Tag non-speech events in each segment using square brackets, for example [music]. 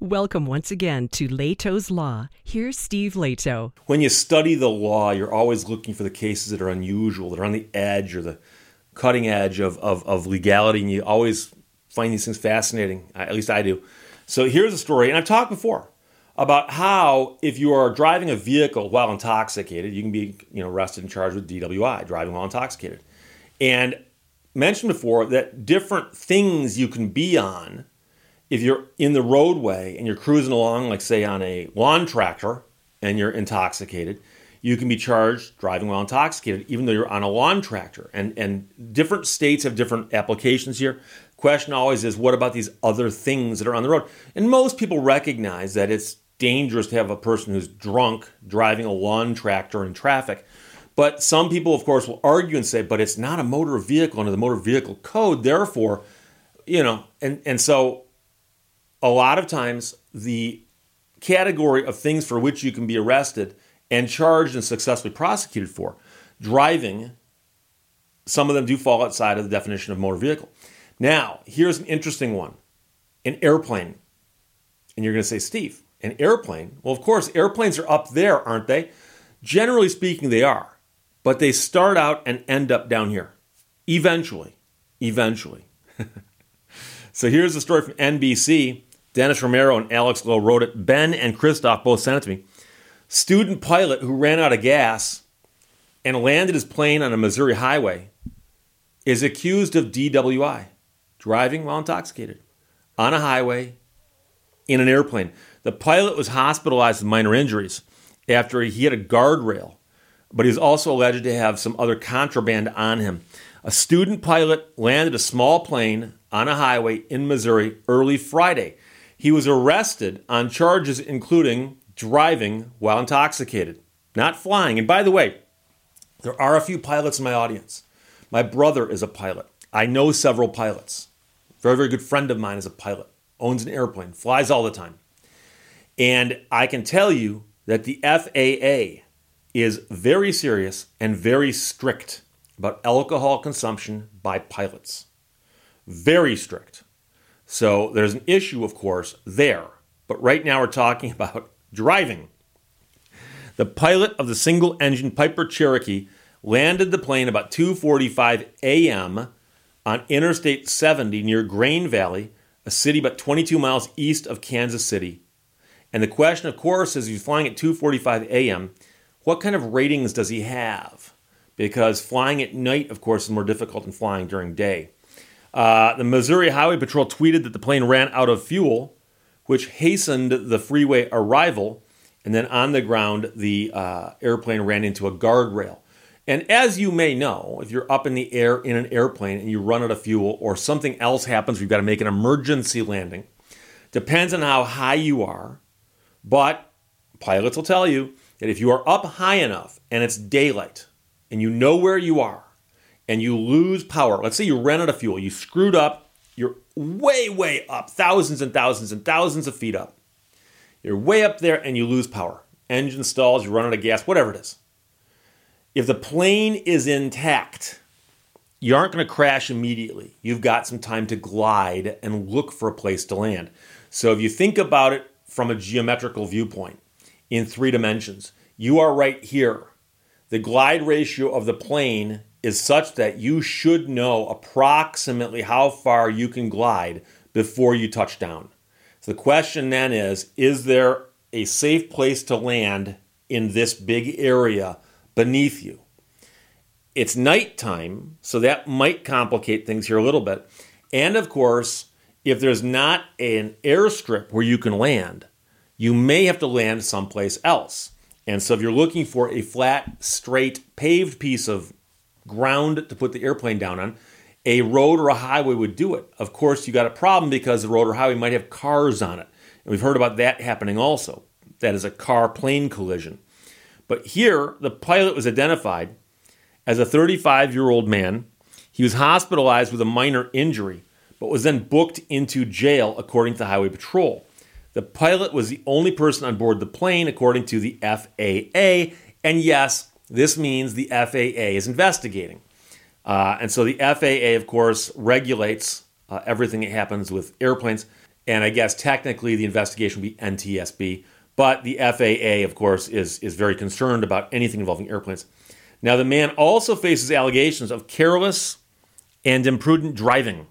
Welcome once again to Lehto's Law. Here's Steve Lehto. When you study the law, you're always looking for the cases that are unusual, that are on the edge or the cutting edge of, of, of legality, and you always find these things fascinating. At least I do. So here's a story, and I've talked before about how if you are driving a vehicle while intoxicated, you can be you know arrested and charged with DWI, driving while intoxicated. And mentioned before that different things you can be on if you're in the roadway and you're cruising along, like say on a lawn tractor, and you're intoxicated, you can be charged driving while intoxicated, even though you're on a lawn tractor. And and different states have different applications here. Question always is, what about these other things that are on the road? And most people recognize that it's dangerous to have a person who's drunk driving a lawn tractor in traffic. But some people, of course, will argue and say, but it's not a motor vehicle under the motor vehicle code. Therefore, you know, and, and so a lot of times the category of things for which you can be arrested and charged and successfully prosecuted for, driving, some of them do fall outside of the definition of motor vehicle. Now, here's an interesting one an airplane. And you're going to say, Steve, an airplane? Well, of course, airplanes are up there, aren't they? Generally speaking, they are. But they start out and end up down here. Eventually. Eventually. [laughs] so here's a story from NBC. Dennis Romero and Alex Lowe wrote it. Ben and Christoph both sent it to me. Student pilot who ran out of gas and landed his plane on a Missouri highway is accused of DWI, driving while intoxicated, on a highway in an airplane. The pilot was hospitalized with minor injuries after he hit a guardrail, but he was also alleged to have some other contraband on him. A student pilot landed a small plane on a highway in Missouri early Friday. He was arrested on charges including driving while intoxicated, not flying. And by the way, there are a few pilots in my audience. My brother is a pilot. I know several pilots. Very, very good friend of mine is a pilot, owns an airplane, flies all the time. And I can tell you that the FAA is very serious and very strict about alcohol consumption by pilots. Very strict. So there's an issue, of course, there. But right now we're talking [laughs] about driving. The pilot of the single engine Piper Cherokee landed the plane about 2:45 a.m. on Interstate 70 near Grain Valley, a city about 22 miles east of Kansas City. And the question, of course, is he's flying at 2:45 a.m. What kind of ratings does he have? Because flying at night, of course, is more difficult than flying during day. Uh, the Missouri Highway Patrol tweeted that the plane ran out of fuel, which hastened the freeway arrival. And then on the ground, the uh, airplane ran into a guardrail. And as you may know, if you're up in the air in an airplane and you run out of fuel or something else happens, you've got to make an emergency landing. Depends on how high you are, but pilots will tell you that if you are up high enough and it's daylight and you know where you are, and you lose power, let's say you ran out of fuel, you screwed up, you're way, way up, thousands and thousands and thousands of feet up. You're way up there and you lose power. Engine stalls, you run out of gas, whatever it is. If the plane is intact, you aren't going to crash immediately. You've got some time to glide and look for a place to land. So if you think about it from a geometrical viewpoint in three dimensions, you are right here. The glide ratio of the plane is such that you should know approximately how far you can glide before you touch down. So the question then is is there a safe place to land in this big area beneath you? It's nighttime, so that might complicate things here a little bit. And of course, if there's not an airstrip where you can land, you may have to land someplace else. And so if you're looking for a flat, straight, paved piece of ground to put the airplane down on. A road or a highway would do it. Of course, you got a problem because the road or highway might have cars on it. And we've heard about that happening also. That is a car plane collision. But here, the pilot was identified as a 35 year old man. He was hospitalized with a minor injury, but was then booked into jail according to the Highway Patrol. The pilot was the only person on board the plane according to the FAA. And yes, this means the FAA is investigating. Uh, and so the FAA, of course, regulates uh, everything that happens with airplanes. And I guess technically the investigation would be NTSB, but the FAA, of course, is, is very concerned about anything involving airplanes. Now, the man also faces allegations of careless and imprudent driving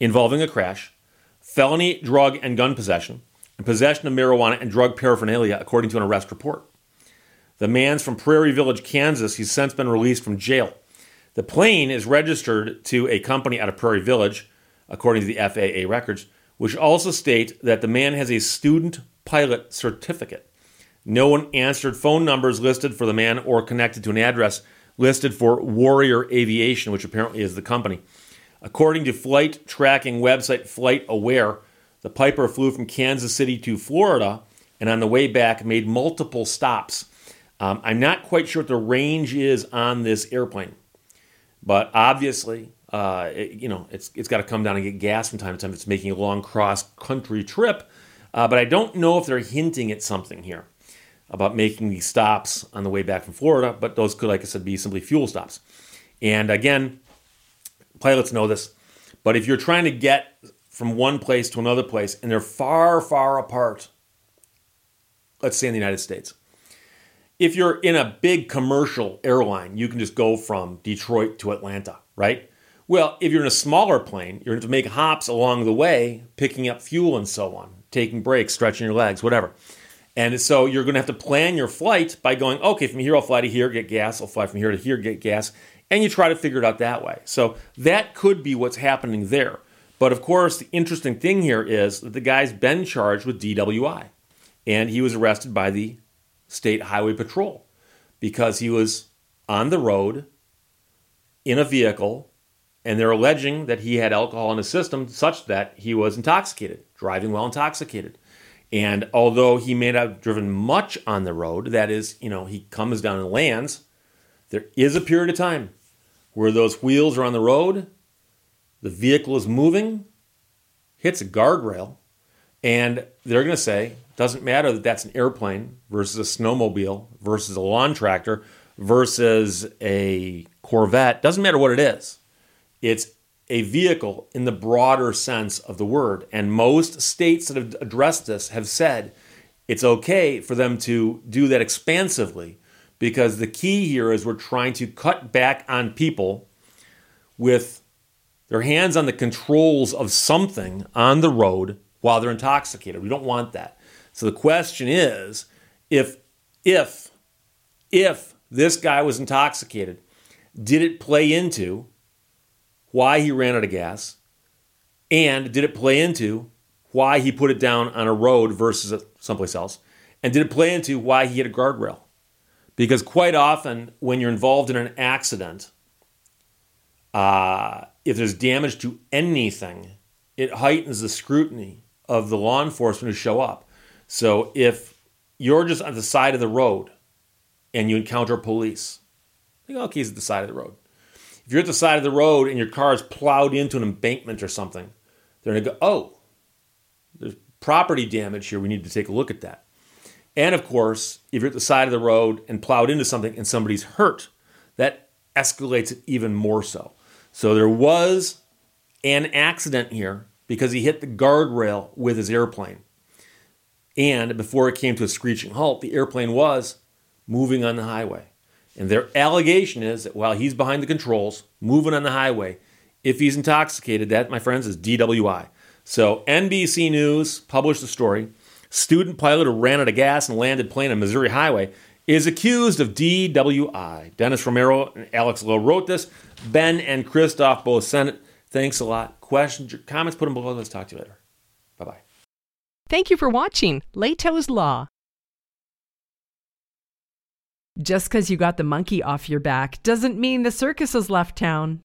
involving a crash, felony drug and gun possession, and possession of marijuana and drug paraphernalia, according to an arrest report. The man's from Prairie Village, Kansas. He's since been released from jail. The plane is registered to a company out of Prairie Village, according to the FAA records, which also state that the man has a student pilot certificate. No one answered phone numbers listed for the man or connected to an address listed for Warrior Aviation, which apparently is the company. According to flight tracking website Flight Aware, the Piper flew from Kansas City to Florida and on the way back made multiple stops. Um, I'm not quite sure what the range is on this airplane, but obviously, uh, it, you know, it's, it's got to come down and get gas from time to time. if It's making a long cross country trip, uh, but I don't know if they're hinting at something here about making these stops on the way back from Florida, but those could, like I said, be simply fuel stops. And again, pilots know this, but if you're trying to get from one place to another place and they're far, far apart, let's say in the United States, if you're in a big commercial airline, you can just go from Detroit to Atlanta, right? Well, if you're in a smaller plane, you're going to make hops along the way, picking up fuel and so on, taking breaks, stretching your legs, whatever. And so you're going to have to plan your flight by going, okay, from here I'll fly to here, get gas. I'll fly from here to here, get gas. And you try to figure it out that way. So that could be what's happening there. But of course, the interesting thing here is that the guy's been charged with DWI. And he was arrested by the State Highway Patrol because he was on the road in a vehicle and they're alleging that he had alcohol in his system such that he was intoxicated, driving while intoxicated. And although he may not have driven much on the road, that is, you know, he comes down and lands, there is a period of time where those wheels are on the road, the vehicle is moving, hits a guardrail, and they're going to say, doesn't matter that that's an airplane versus a snowmobile versus a lawn tractor versus a Corvette, doesn't matter what it is. It's a vehicle in the broader sense of the word. And most states that have addressed this have said it's okay for them to do that expansively because the key here is we're trying to cut back on people with their hands on the controls of something on the road while they're intoxicated. We don't want that. So the question is if if if this guy was intoxicated, did it play into why he ran out of gas, and did it play into why he put it down on a road versus someplace else, and did it play into why he hit a guardrail? Because quite often, when you're involved in an accident, uh, if there's damage to anything, it heightens the scrutiny of the law enforcement who show up. So if you're just on the side of the road and you encounter police, think, okay, he's at the side of the road. If you're at the side of the road and your car is plowed into an embankment or something, they're going to go, oh, there's property damage here. We need to take a look at that. And of course, if you're at the side of the road and plowed into something and somebody's hurt, that escalates it even more so. So there was an accident here because he hit the guardrail with his airplane. And before it came to a screeching halt, the airplane was moving on the highway. And their allegation is that while he's behind the controls, moving on the highway, if he's intoxicated, that, my friends, is DWI. So NBC News published a story. Student pilot who ran out of gas and landed plane on Missouri Highway is accused of DWI. Dennis Romero and Alex Lowe wrote this. Ben and Christoph both sent it. Thanks a lot. Questions, comments, put them below. Let's talk to you later. Bye bye. Thank you for watching Lehto's Law. Just because you got the monkey off your back doesn't mean the circus has left town.